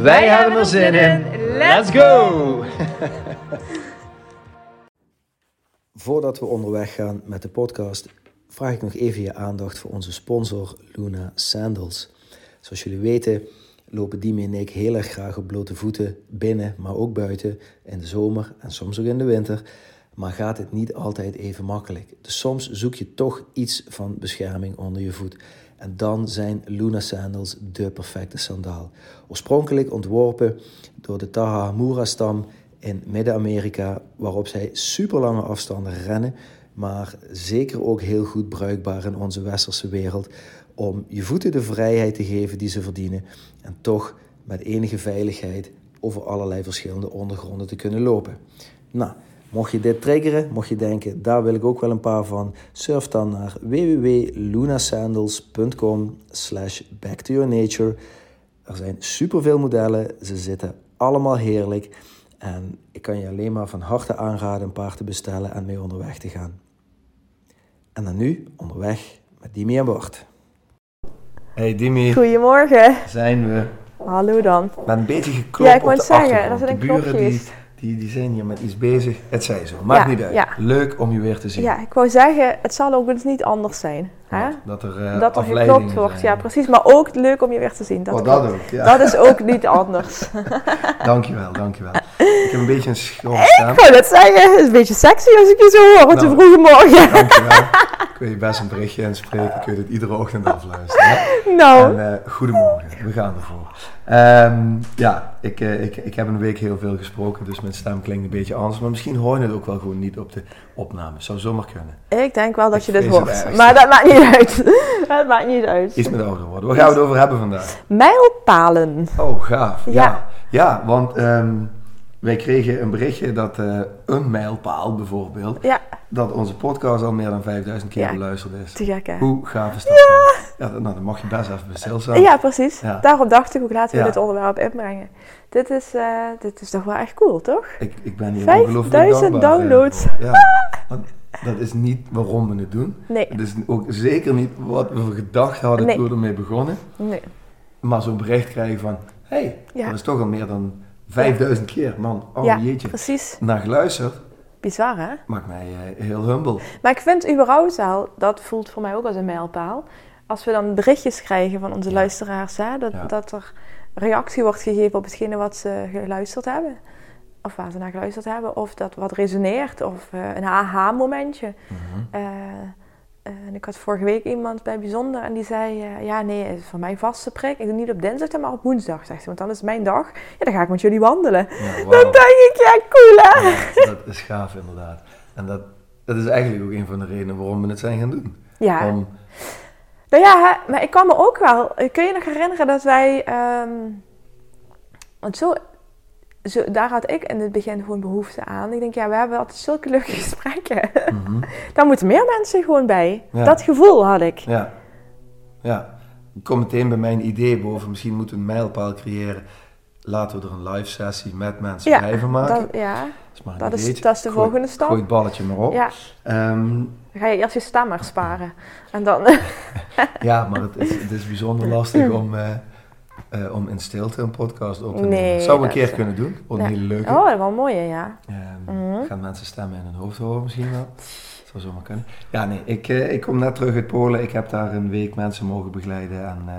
Wij, hebben er zin in. Let's go! Voordat we onderweg gaan met de podcast, vraag ik nog even je aandacht voor onze sponsor Luna Sandals. Zoals jullie weten lopen Dimi en ik heel erg graag op blote voeten binnen, maar ook buiten in de zomer en soms ook in de winter. Maar gaat het niet altijd even makkelijk. Dus soms zoek je toch iets van bescherming onder je voet. En dan zijn Luna Sandals de perfecte sandaal. Oorspronkelijk ontworpen door de Tahamura-stam in Midden-Amerika, waarop zij super lange afstanden rennen, maar zeker ook heel goed bruikbaar in onze westerse wereld om je voeten de vrijheid te geven die ze verdienen en toch met enige veiligheid over allerlei verschillende ondergronden te kunnen lopen. Nou, mocht je dit triggeren, mocht je denken, daar wil ik ook wel een paar van, surf dan naar www.lunasandals.com slash back to your nature. Er zijn superveel modellen, ze zitten allemaal heerlijk en ik kan je alleen maar van harte aanraden een paar te bestellen en mee onderweg te gaan. En dan nu onderweg met Dimi en Bart. Hey Dimi, Goedemorgen. zijn we. Hallo dan. Met een beetje geklopt Ja, ik op wou de het zeggen, achtergrond. dat zijn De een buren die, knopjes. Die, die zijn hier met iets bezig. Het zij zo, maakt Ja, niet uit. ja. Leuk om je weer te zien. Ja, ik wou zeggen, het zal ook eens niet anders zijn. Hè? Dat er uh, Dat er geklopt wordt, ja precies. Maar ook leuk om je weer te zien. Dat, oh, dat ook, ja. dat is ook niet anders. dankjewel, dankjewel. Ik heb een beetje een schroom staan. Ik wou dat zeggen, het is een beetje sexy als ik je zo hoor de Nou. vroege morgen. Dankjewel. Ik wil je best een berichtje inspreken. Kun je dit iedere ochtend afluisteren. Nou, En uh, goedemorgen, we gaan ervoor. Um, ja, ik, uh, ik, ik heb een week heel veel gesproken, dus mijn stem klinkt een beetje anders. Maar misschien hoor je het ook wel gewoon niet op de opname. Zou zomaar kunnen. ik denk wel dat Ik je dit hoort. Maar dat maakt niet uit. dat maakt niet uit. Iets met ouder worden. Waar gaan we het over hebben vandaag? Mijlpalen. Oh, gaaf. Ja, Ja. ja. want um, wij kregen een berichtje dat uh, een mijlpaal bijvoorbeeld, Ja, dat onze podcast al meer dan 5000 keer Ja. beluisterd is. te gek hè. Hoe gaaf is dat? Ja. ja nou, dan mag je best even bij stilstaan. Ja, precies. Daarom dacht ik ook laten we dit onderwerp inbrengen. Dit is, eh, dit is toch wel echt cool, toch? Ik, ik ben hier 5000 ongelooflijk dankbaar, eh, downloads. Ja, dat is niet waarom we het doen. Nee, Het is ook zeker niet wat we gedacht hadden Nee. toen we ermee begonnen. nee. Maar zo'n bericht krijgen van, hé, hey, dat is toch al meer dan 5000 keer. Man, oh Ja. jeetje. Precies. Naar geluisterd, Bizar hè? maakt mij eh, heel humble. Maar ik vind überhaupt wel, dat voelt voor mij ook als een mijlpaal. Als we dan berichtjes krijgen van onze Ja. luisteraars, hè, dat, Ja. dat er reactie wordt gegeven op hetgene wat ze geluisterd hebben. Of waar ze naar geluisterd hebben. Of dat wat resoneert. Of eh, een aha-momentje. Eh, en ik had vorige week iemand bij Bijzonder en die zei... eh, ja, nee, het is voor mij vaste prik. Ik doe niet op dinsdag, maar op woensdag, zegt ze. Want dan is mijn dag. Ja, dan ga ik met jullie wandelen. Ja, Dan denk ik, ja, cool hè? Ja, dat is gaaf inderdaad. En dat, dat is eigenlijk ook een van de redenen waarom we het zijn gaan doen. Ja, Om, Nou ja, maar ik kan me ook wel. Kun je nog herinneren dat wij. ehm, want zo, zo. Daar had ik in het begin gewoon behoefte aan. Ik denk, ja, we hebben altijd zulke leuke gesprekken. mhm. Daar moeten meer mensen gewoon bij. Ja. Dat gevoel had ik. Ja. Ja. Ik kom meteen bij mijn idee boven. Misschien moeten we een mijlpaal creëren. Laten we er een live sessie met mensen Ja, bij van maken. Dat, ja, Dat is maar dat is, dat is de Gooi- volgende stap. Gooi het balletje maar op. Ja, Ehm, dan ga je eerst je stem maar sparen. En dan. ja, maar het is, het is bijzonder lastig om, eh, eh, om in stilte een podcast op te nemen. Nee, Zou we een keer is- kunnen doen. Ja. een hele leuke. Oh, dat is wel mooie, ja. Ehm, Mhm. Gaan mensen stemmen in hun hoofd horen misschien wel? Dat zou zomaar kunnen. Ja, nee, ik, eh, ik kom net terug uit Polen. Ik heb daar een week mensen mogen begeleiden. En eh,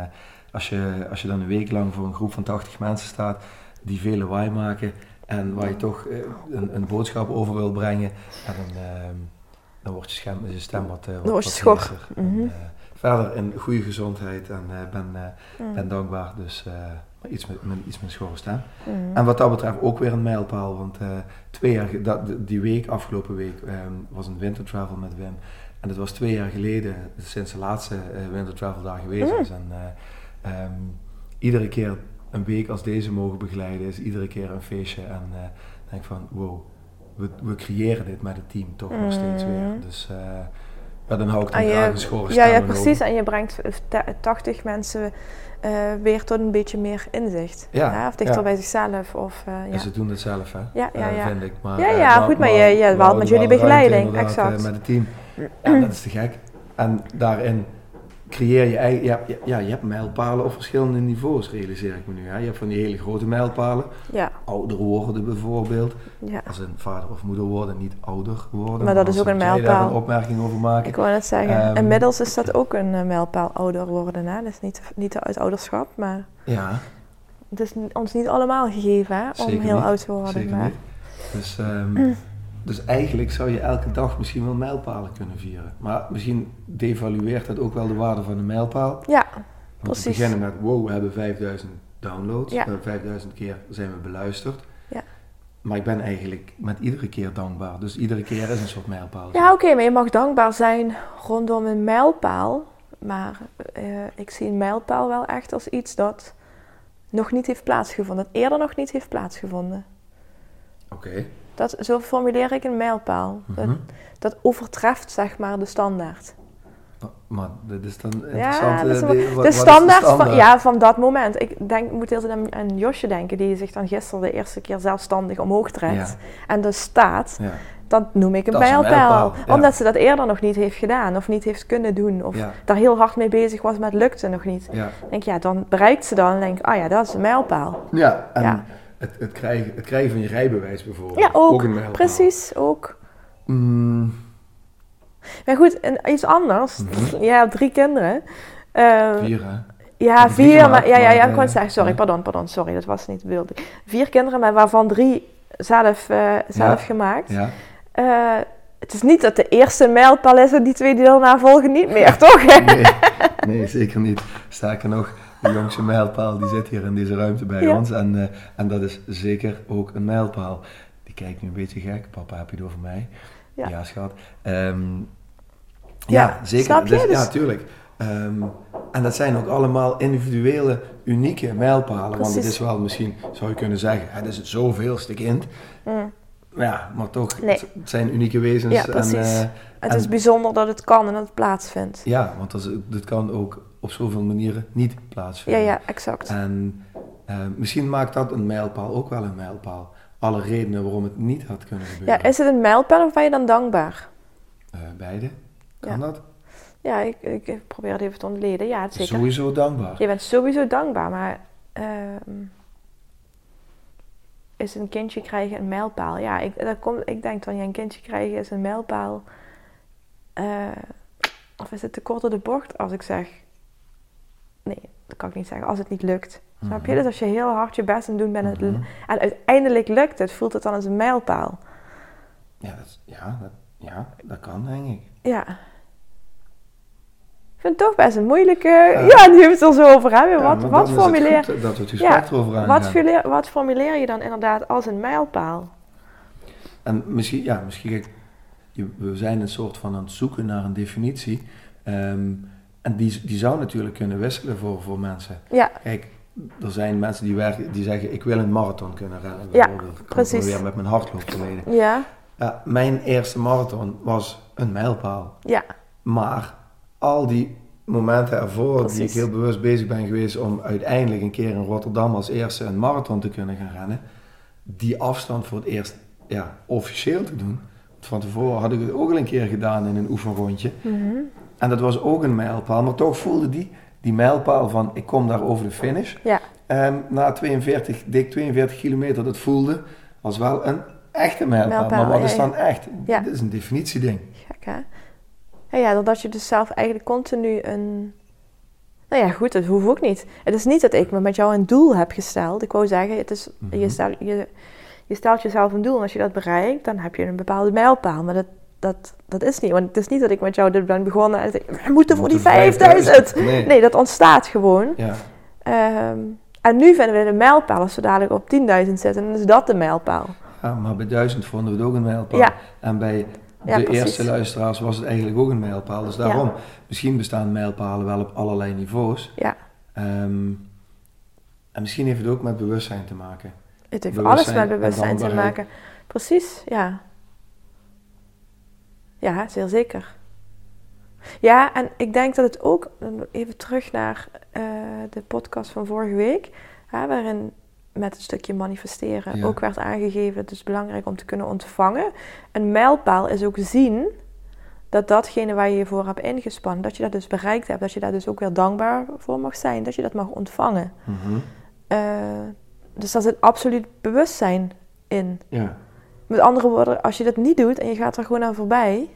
als, je, als je dan een week lang voor een groep van 80 mensen staat die veel lawaai maken en waar je toch een, een boodschap over wil brengen, en dan, ehm, dan wordt je, stem, je stem wat, wat, word je wat schor. heeser. En, eh, verder in goede gezondheid en eh, ben, Mm. ben dankbaar. Dus iets met, met iets met schorre stem. Mhm. En wat dat betreft ook weer een mijlpaal, want twee jaar, dat, die week, afgelopen week, ehm, was een winter travel met Wim. En dat was twee jaar geleden, sinds de laatste eh, winter travel daar geweest Mm. is. En eh, ehm, iedere keer een week als deze mogen begeleiden, is iedere keer een feestje. En uh, denk van, wow, we, we creëren dit met het team toch nog steeds weer. Dus uh, ja, dan hou ik dan graag een schorre Ja, ja precies. En je brengt 80 mensen uh, weer tot een beetje meer inzicht. Ja, of dichter bij zichzelf. Of, uh, ja. En ze doen het zelf, hè? Ja, ja, ja. vind ik. Maar, ja, ja, goed, maar, je, je waalt met jullie begeleiding. Exact. met het team. Ja, dat is te gek. En daarin creëer je eigen, ja, ja, je hebt mijlpalen op verschillende niveaus, realiseer ik me nu. Hè. Je hebt van die hele grote mijlpalen, ja. ouder worden bijvoorbeeld. Ja. Als een vader of moeder worden, niet ouder worden. Maar dat is ook een mijlpaal. daar een opmerking over maken. Ik wou net zeggen, um, inmiddels is dat ook een uh, mijlpaal, ouder worden. Hè. Dat is niet, niet uit ouderschap, maar ja. het is ons niet allemaal gegeven hè, om Zeker heel niet. oud te worden. Zeker maar. niet. Dus... Um, Dus eigenlijk zou je elke dag misschien wel mijlpalen kunnen vieren. Maar misschien devalueert dat ook wel de waarde van een mijlpaal. Ja, Want precies. we beginnen met, wow, we hebben 5000 downloads. Ja. We hebben 5000 keer zijn we beluisterd. Ja. Maar ik ben eigenlijk met iedere keer dankbaar. Dus iedere keer is een soort mijlpaal. Ja, oké, okay, maar je mag dankbaar zijn rondom een mijlpaal. Maar uh, ik zie een mijlpaal wel echt als iets dat nog niet heeft plaatsgevonden. Dat eerder nog niet heeft plaatsgevonden. Oké. Okay. Dat, zo formuleer ik een mijlpaal. Mhm. Dat, dat, overtreft zeg maar de standaard. Oh, maar dat is dan Ja, interessant. dat is de, de, wat, standaard, Van, ja, van dat moment. Ik denk, moet heel aan, aan Josje denken, die zich dan gisteren de eerste keer zelfstandig omhoog trekt. Ja. En dus staat. Ja. Dat noem ik een Dat mijlpaal. ja. Omdat ze dat eerder nog niet heeft gedaan. Of niet heeft kunnen doen. Of Ja. daar heel hard mee bezig was, maar het lukte nog niet. Ja. Dan denk ja, dan bereikt ze dan en denk ah ja, dat is een mijlpaal. Ja, en Ja. Het, het, krijgen, het krijgen van je rijbewijs bijvoorbeeld. Ja, ook. een mijlpaal. Precies, ook. Mm, Maar goed, en iets anders. Jij hebt drie kinderen. Eh, vier, hè? Ja, drie vier, maar ja, ja, ja, ik eh, kon zeggen, sorry, ja. pardon, pardon, sorry, dat was niet bedoeld. Vier kinderen, maar waarvan drie zelf, eh, zelf Ja. gemaakt. Ja. Eh, het is niet dat de eerste mijlpaal is en die twee die daarna volgen niet meer, toch? Nee, nee, zeker niet. Sterker nog, de jongste mijlpaal die zit hier in deze ruimte bij Ja. ons. En, eh, en dat is zeker ook een mijlpaal. Die kijkt nu een beetje gek. Papa, heb je het over mij? Ja. schat. Ehm, ja, zeker. snap je? Dus, ja, Dus- tuurlijk. Ehm, en dat zijn ook allemaal individuele, unieke mijlpalen. Want het is wel misschien, zou je kunnen zeggen, het is het zoveelste kind. Mm. Ja, maar toch, Nee. het zijn unieke wezens. Ja, precies. En, eh, Het En- is bijzonder dat het kan en dat het plaatsvindt. ja, want dat kan ook op zoveel manieren niet Ja, plaatsvinden. ja, exact. En eh, misschien maakt dat een mijlpaal ook wel een mijlpaal. Alle redenen waarom het niet had kunnen gebeuren. Ja, is het een mijlpaal of ben je dan dankbaar? Eh, beide. Kan Ja. dat? Ja, ik, ik, ik probeer het even te ontleden. Ja, zeker. Sowieso dankbaar. Je bent sowieso dankbaar, maar ehm, is een kindje krijgen een mijlpaal? Ja, ik, dat komt, ik denk dan, ja, een kindje krijgen is een mijlpaal. Eh, of is het te kort door de bocht als ik zeg, nee, dat kan ik niet zeggen, als het niet lukt. Snap je? Mhm. Dus als je heel hard je best aan het doen bent en, Mhm. en uiteindelijk lukt het, voelt het dan als een mijlpaal. Ja, dat, ja, dat, ja, dat kan denk ik. Ja. Ik vind het toch best een moeilijke... Ja, nu hebben we het er zo over hebben. Ja, wat wat formuleer... goed dat we het gesprek erover aangaan. Wat, formuleer, wat formuleer je dan inderdaad als een mijlpaal? En misschien, ja, misschien, je- we zijn een soort van aan het zoeken naar een definitie. Ehm, en die, die zou natuurlijk kunnen wisselen voor, voor mensen. Ja, Kijk, er zijn mensen die, werken, die zeggen, ik wil een marathon kunnen rennen. Ja. Ik precies. weer met mijn hardloopverleden. ja, Ja, mijn eerste marathon was een mijlpaal. ja, Maar al die momenten ervoor die ik heel bewust bezig ben geweest om uiteindelijk een keer in Rotterdam als eerste een marathon te kunnen gaan rennen, die afstand voor het eerst ja, officieel te doen. Want van tevoren had ik het ook al een keer gedaan in een oefenrondje. mhm, En dat was ook een mijlpaal, maar toch voelde die, die mijlpaal van ik kom daar over de finish. ja, Ehm, na 42, dik 42 kilometer, dat voelde als wel een echte mijlpaal. Mijlpaal, maar wat ja, is dan echt? Ja. Dit is een definitieding. gek hè? Ja, ja, dat je dus zelf eigenlijk continu een... Nou ja, goed, dat hoeft ook niet. Het is niet dat ik me met jou een doel heb gesteld. Ik wou zeggen, het is, Mhm. je, stel, je, je stelt jezelf een doel en als je dat bereikt, dan heb je een bepaalde mijlpaal. Maar dat, dat, dat is niet, want het is niet dat ik met jou dit ben begonnen en zeg, we moeten voor die 5000. Nee. Nee, dat ontstaat gewoon. Ja. Ehm, en nu vinden we de mijlpaal, als we dadelijk op 10.000 zitten, dan is dat de mijlpaal. Ja, maar bij duizend vonden we het ook een mijlpaal. Ja. En bij de eerste luisteraars was het eigenlijk ook een mijlpaal. Dus daarom, misschien bestaan mijlpalen wel op allerlei niveaus. Ja, Ehm, En misschien heeft het ook met bewustzijn te maken. Het heeft Bewustzijn alles met bewustzijn te maken. Precies, ja. Ja, zeer zeker. Ja, en ik denk dat het ook, even terug naar eh, de podcast van vorige week, hè, waarin met het stukje manifesteren Ja. ook werd aangegeven, het is belangrijk om te kunnen ontvangen. Een mijlpaal is ook zien dat datgene waar je je voor hebt ingespannen, dat je dat dus bereikt hebt, dat je daar dus ook weer dankbaar voor mag zijn, dat je dat mag ontvangen. Mhm. Eh, dus daar zit absoluut bewustzijn in. Ja. Met andere woorden, als je dat niet doet en je gaat er gewoon aan voorbij,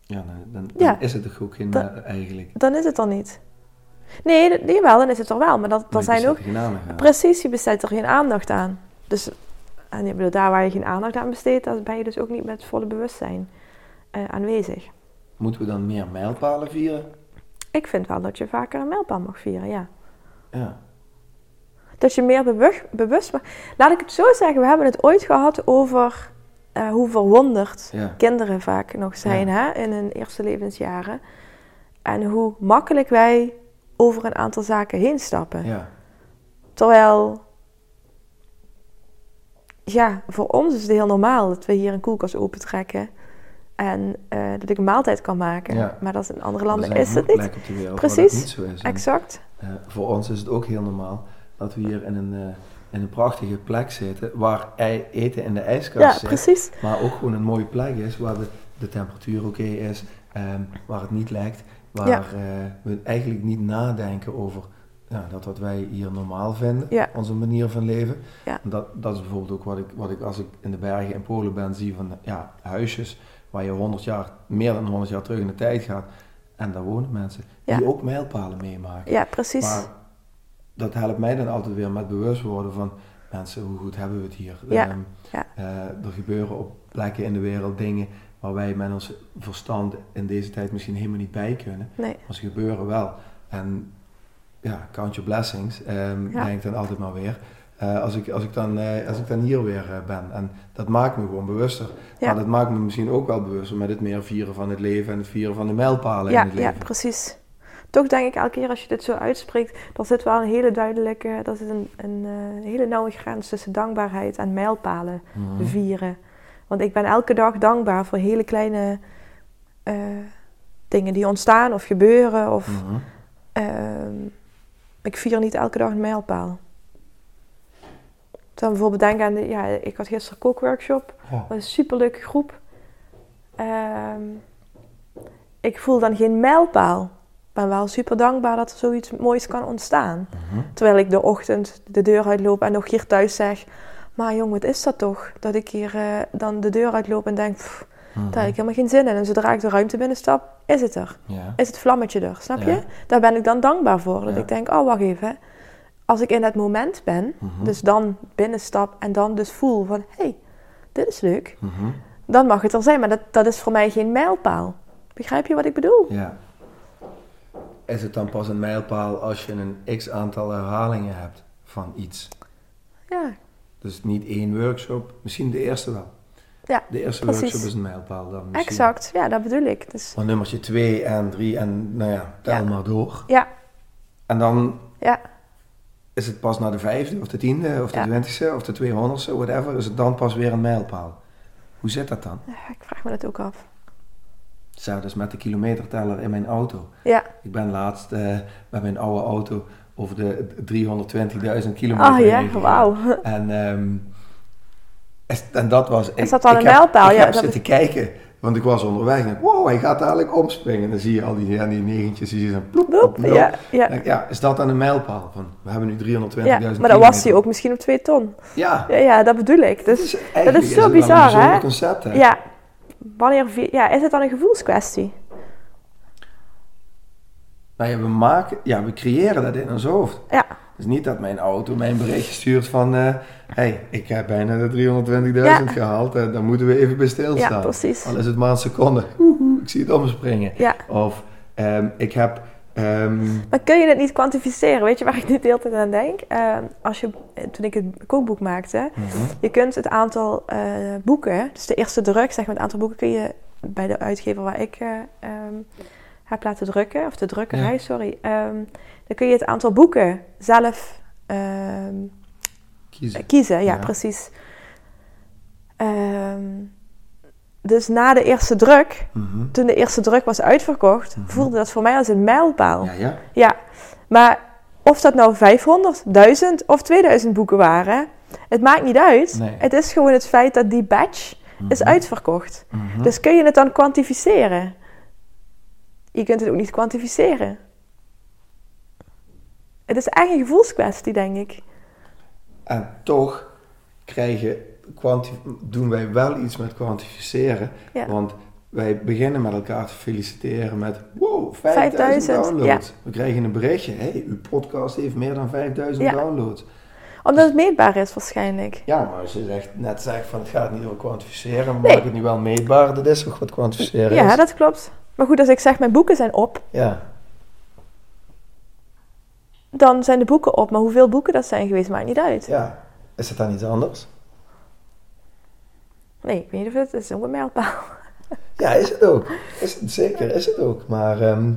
Ja, dan, dan, dan Ja. is het toch ook geen Dan- eigenlijk. dan is het er niet. Nee, nee wel, dan is het er wel. Maar dat, je zijn ook... Precies, je besteedt er geen aandacht aan. Dus en ik bedoel, daar waar je geen aandacht aan besteedt, daar ben je dus ook niet met volle bewustzijn eh, aanwezig. Moeten we dan meer mijlpalen vieren? Ik vind wel dat je vaker een mijlpaal mag vieren, ja. Ja. Dat je meer bewust, bewust mag... Laat ik het zo zeggen, we hebben het ooit gehad over eh, hoe verwonderd Ja. kinderen vaak nog zijn hè, in hun eerste levensjaren. En hoe makkelijk wij over een aantal zaken heen stappen. Ja. Terwijl, ja, voor ons is het heel normaal dat we hier een koelkast opentrekken. En eh, dat ik een maaltijd kan maken. Ja. Maar dat is in andere Er landen is het niet. Precies. niet zo is. En, Exact. voor ons is het ook heel normaal dat we hier in een, eh, in een prachtige plek zitten waar ei- eten in de ijskast Ja, zit. precies. Maar ook gewoon een mooie plek is waar de, de temperatuur oké is, ehm, waar het niet lekt, waar Ja. eh, we eigenlijk niet nadenken over ja, dat wat wij hier normaal vinden, Ja. onze manier van leven. Ja. Dat, dat is bijvoorbeeld ook wat ik, wat ik als ik in de bergen in Polen ben zie van ja, huisjes waar je 100 jaar, meer dan 100 jaar terug in de tijd gaat en daar wonen mensen die ook mijlpalen meemaken. Ja, precies. Maar dat helpt mij dan altijd weer met bewust worden van mensen, hoe goed hebben we het hier? Ja, Ehm, ja. eh, er gebeuren op plekken in de wereld dingen waar wij met ons verstand in deze tijd misschien helemaal niet bij kunnen. Nee. Maar ze gebeuren wel. En ja, count your blessings, Ja. denk ik dan altijd maar weer. Eh, als, ik, als, ik dan, eh, als ik dan hier weer ben. En dat maakt me gewoon bewuster. Ja. Maar dat maakt me misschien ook wel bewuster met het meer vieren van het leven en het vieren van de mijlpalen Ja, in het ja, leven. precies. Toch denk ik elke keer als je dit zo uitspreekt, er zit wel een hele duidelijke, er zit een, een eh, hele nauwe grens tussen dankbaarheid en mijlpalen Mhm. vieren. Want ik ben elke dag dankbaar voor hele kleine eh, dingen die ontstaan of gebeuren. Of, Mhm. ehm, ik vier niet elke dag een mijlpaal. Dan bijvoorbeeld denken aan, de, ja, ik had gisteren kookworkshop. Ja. Dat was een superleuke groep. Ehm, ik voel dan geen mijlpaal. Ben wel super dankbaar dat er zoiets moois kan ontstaan. Mhm. Terwijl ik de ochtend de deur uitloop en nog hier thuis zeg... Maar jong, wat is dat toch? Dat ik hier eh, dan de deur uitloop en denk... "Pff, Mhm. daar heb ik helemaal geen zin in. En zodra ik de ruimte binnenstap, is het er. Is het vlammetje er, snap je? Daar ben ik dan dankbaar voor. Dat ik denk, oh wacht even. Als ik in het moment ben, Mhm. dus dan binnenstap en dan dus voel van... Hé, hey, dit is leuk. Dan mag het er zijn, maar dat, dat is voor mij geen mijlpaal. Begrijp je wat ik bedoel? Ja. Is het dan pas een mijlpaal als je een x aantal herhalingen hebt van iets? Ja, Dus niet één workshop, misschien de eerste wel. Ja, De eerste precies. workshop is een mijlpaal dan misschien. exact. Ja, dat bedoel ik. Dus, Maar nummertje 2 en 3 en nou ja, tel Ja. maar door. ja, En dan ja, is het pas na de vijfde of de tiende of de Ja. twintigste of de tweehonderdste, whatever, is het dan pas weer een mijlpaal. Hoe zit dat dan? Ja, ik vraag me dat ook af. Hetzelfde dus met de kilometerteller in mijn auto. Ja, Ik ben laatst eh, met mijn oude auto over de 320.000 kilometer oh heen ja, wauw. En, ehm, is- en dat was... Is dat dan ik een mijlpaal? Ik Ja, heb dat zitten kijken, want ik was onderweg en ik, wow, hij gaat dadelijk omspringen. En dan zie je al die, ja, die negentjes, die zijn ploep, op nul. ja, ja. Ik, ja, is dat dan een mijlpaal? Van, we hebben nu 320.000 ja. kilometer. Maar dan was hij ook misschien op twee ton. Ja, Ja, ja dat bedoel ik. Dus, dus dat is zo wel bizar, hè? concept, hè? ja, wanneer, ja, is het dan een gevoelskwestie? Ja, we maken, ja, we creëren dat in ons hoofd. Ja, Het is niet dat mijn auto mij een berichtje stuurt van... Hé, hey, ik heb bijna de 320.000 Ja. gehaald. eh, daar moeten we even bij stilstaan. ja precies. Al is het maar een seconde. Ik zie het omspringen. Ja. Of ehm, ik heb... ehm, Maar kun je het niet kwantificeren? Weet je waar ik nu de hele tijd aan denk? Ehm, als je, toen ik het kookboek maakte, mhm, je kunt het aantal eh, boeken, dus de eerste druk, zeg maar, het aantal boeken kun je bij de uitgever waar ik ehm, heb laten drukken, of de drukkerij, Ja. sorry, Dan kun je het aantal boeken zelf Kiezen. kiezen. Ja, Ja. precies. Ehm, dus na de eerste druk, Mhm. toen de eerste druk was uitverkocht, voelde dat voor mij als een mijlpaal. Ja, ja. Ja, maar of dat nou 500, 1000 of 2000 boeken waren, het maakt niet uit. Nee. Het is gewoon het feit dat die batch is Mhm. uitverkocht. Mhm. Dus kun je het dan kwantificeren? Je kunt het ook niet kwantificeren. Het is echt een gevoelskwestie, denk ik. En toch krijgen, kwanti- doen wij wel iets met kwantificeren. Ja. Want wij beginnen met elkaar te feliciteren met wow, 5000 5000, downloads. We krijgen een berichtje, hey, uw podcast heeft meer dan 5000 Ja. downloads. Omdat het meetbaar is waarschijnlijk. Ja, maar als je zegt, net zegt van het gaat niet over kwantificeren, maar Nee. maak het nu wel meetbaar, dat is toch wat kwantificeren Ja, is? dat klopt. Maar goed, als ik zeg mijn boeken zijn op, Ja, dan zijn de boeken op. Maar hoeveel boeken dat zijn geweest, maakt niet uit. ja. Is het dan iets anders? Nee, ik weet niet of het, het is ook een mijlpaal. Ja, is het ook. Is het, zeker, is het ook. Maar ehm,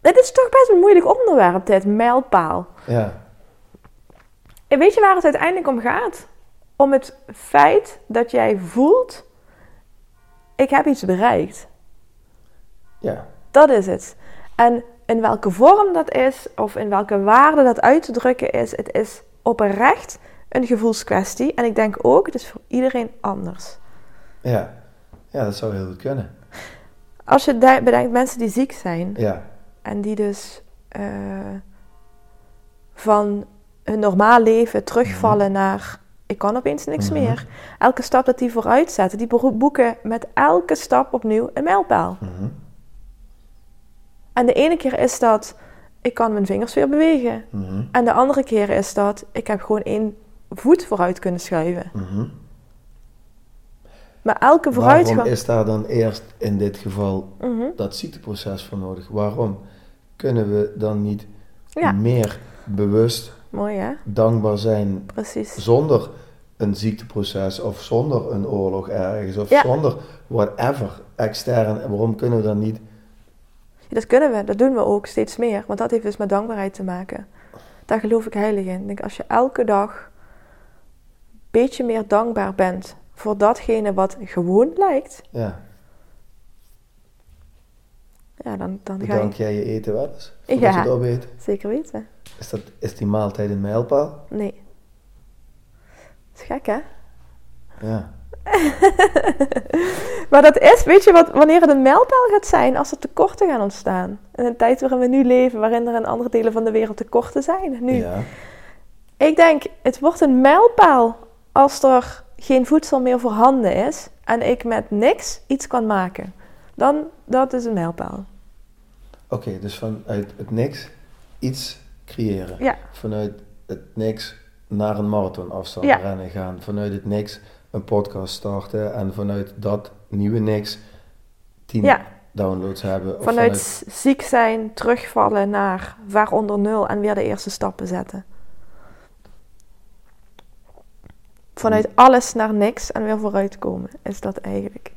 Het is toch best een moeilijk onderwerp, dit mijlpaal. ja, En weet je waar het uiteindelijk om gaat? Om het feit dat jij voelt, ik heb iets bereikt. ja, Dat is het. En in welke vorm dat is, of in welke waarde dat uit te drukken is, het is oprecht een gevoelskwestie. En ik denk ook, het is voor iedereen anders. ja. Ja, dat zou heel goed kunnen. Als je de- bedenkt mensen die ziek zijn Ja, en die dus eh, van hun normaal leven terugvallen naar ik kan opeens niks Mhm. meer. Elke stap dat die vooruit zetten, die boeken met elke stap opnieuw een mijlpaal. mhm, En de ene keer is dat ik kan mijn vingers weer bewegen. mhm, En de andere keer is dat ik heb gewoon één voet vooruit kunnen schuiven. mhm. Maar elke vooruitgang. Waarom is daar dan eerst in dit geval Mhm. dat ziekteproces voor nodig? Waarom kunnen we dan niet Ja, meer bewust mooi hè? dankbaar zijn Precies. zonder een ziekteproces of zonder een oorlog ergens of Ja. zonder whatever extern? Waarom kunnen we dan niet? Ja, dat kunnen we, dat doen we ook steeds meer. Want dat heeft dus met dankbaarheid te maken. Daar geloof ik heilig in. Ik denk, als je elke dag beetje meer dankbaar bent voor datgene wat gewoon lijkt, Ja, ja, dan, dan ga bedank je jij je eten wel eens? Voordat Ja. je het opeet? zeker weten. Is, dat, is die maaltijd een mijlpaal? Nee. Dat is gek hè? Ja. Maar dat is, weet je wat, wanneer het een mijlpaal gaat zijn als er tekorten gaan ontstaan. In een tijd waarin we nu leven, waarin er in andere delen van de wereld tekorten zijn. Nu. Ja. Ik denk, het wordt een mijlpaal als er geen voedsel meer voorhanden is en ik met niks iets kan maken. Dan, dat is een mijlpaal. Oké, dus vanuit het niks iets creëren. Ja, Vanuit het niks naar een marathonafstand Ja. rennen gaan. Vanuit het niks een podcast starten. En vanuit dat nieuwe niks tien Ja. downloads hebben. Of vanuit ziek zijn, terugvallen naar waaronder nul en weer de eerste stappen zetten. Vanuit alles naar niks en weer vooruitkomen is dat eigenlijk.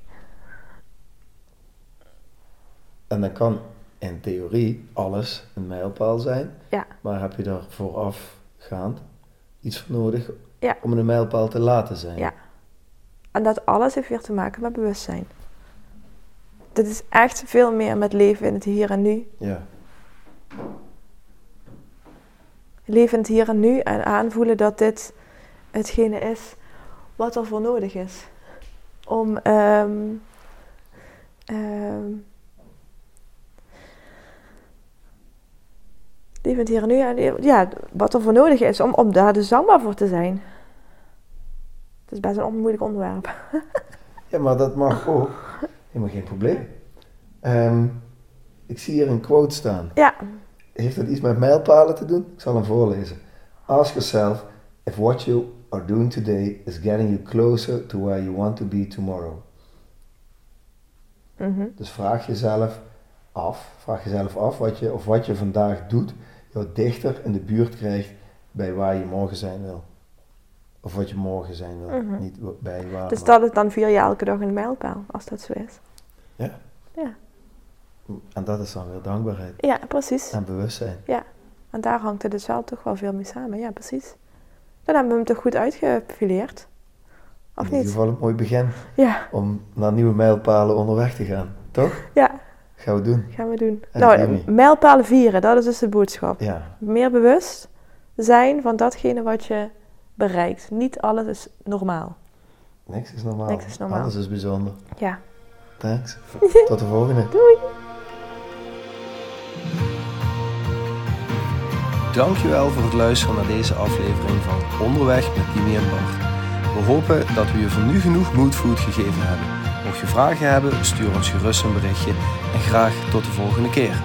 En dan kan in theorie alles een mijlpaal zijn. Ja. Maar heb je daar voorafgaand iets voor nodig Ja. om een mijlpaal te laten zijn? Ja. En dat alles heeft weer te maken met bewustzijn. Dit is echt veel meer met leven in het hier en nu. Ja. Leven in het hier en nu en aanvoelen dat dit hetgene is wat er voor nodig is. Om ehm, ehm, leven in het hier en nu ja, wat er voor nodig is om, om daar dus dankbaar voor te zijn. Het is best een onmoeilijk onderwerp. Ja, maar dat mag ook. Helemaal geen probleem. Ehm, ik zie hier een quote staan. Ja, Heeft dat iets met mijlpalen te doen? Ik zal hem voorlezen. Ask yourself if what you are doing today is getting you closer to where you want to be tomorrow. mhm. Dus vraag jezelf af, vraag jezelf af wat je, of wat je vandaag doet jou dichter in de buurt krijgt bij waar je morgen zijn wil. Of wat je morgen zijn wil, Mhm. niet bij waar. dus dat is dan vier jaar elke dag een mijlpaal, als dat zo is. Ja. Ja. En dat is dan weer dankbaarheid. Ja, precies. En bewustzijn. Ja, en daar hangt het dus wel toch wel veel mee samen. Ja, precies. Dan hebben we hem toch goed uitgefileerd. Of In ieder niet? geval een mooi begin Ja, om naar nieuwe mijlpalen onderweg te gaan. Toch? ja, Gaan we doen. gaan we doen. En nou, mijlpalen vieren, dat is dus de boodschap. Ja. Meer bewust zijn van datgene wat je bereikt. Niet alles is normaal. Niks is normaal. Niks is normaal. Alles is bijzonder. Ja. Thanks. Tot de volgende. Doei. Dankjewel voor het luisteren naar deze aflevering van Onderweg met Dimi en Bart. We hopen dat we je voor nu genoeg moodfood gegeven hebben. Mocht je vragen hebben, stuur ons gerust een berichtje en graag tot de volgende keer.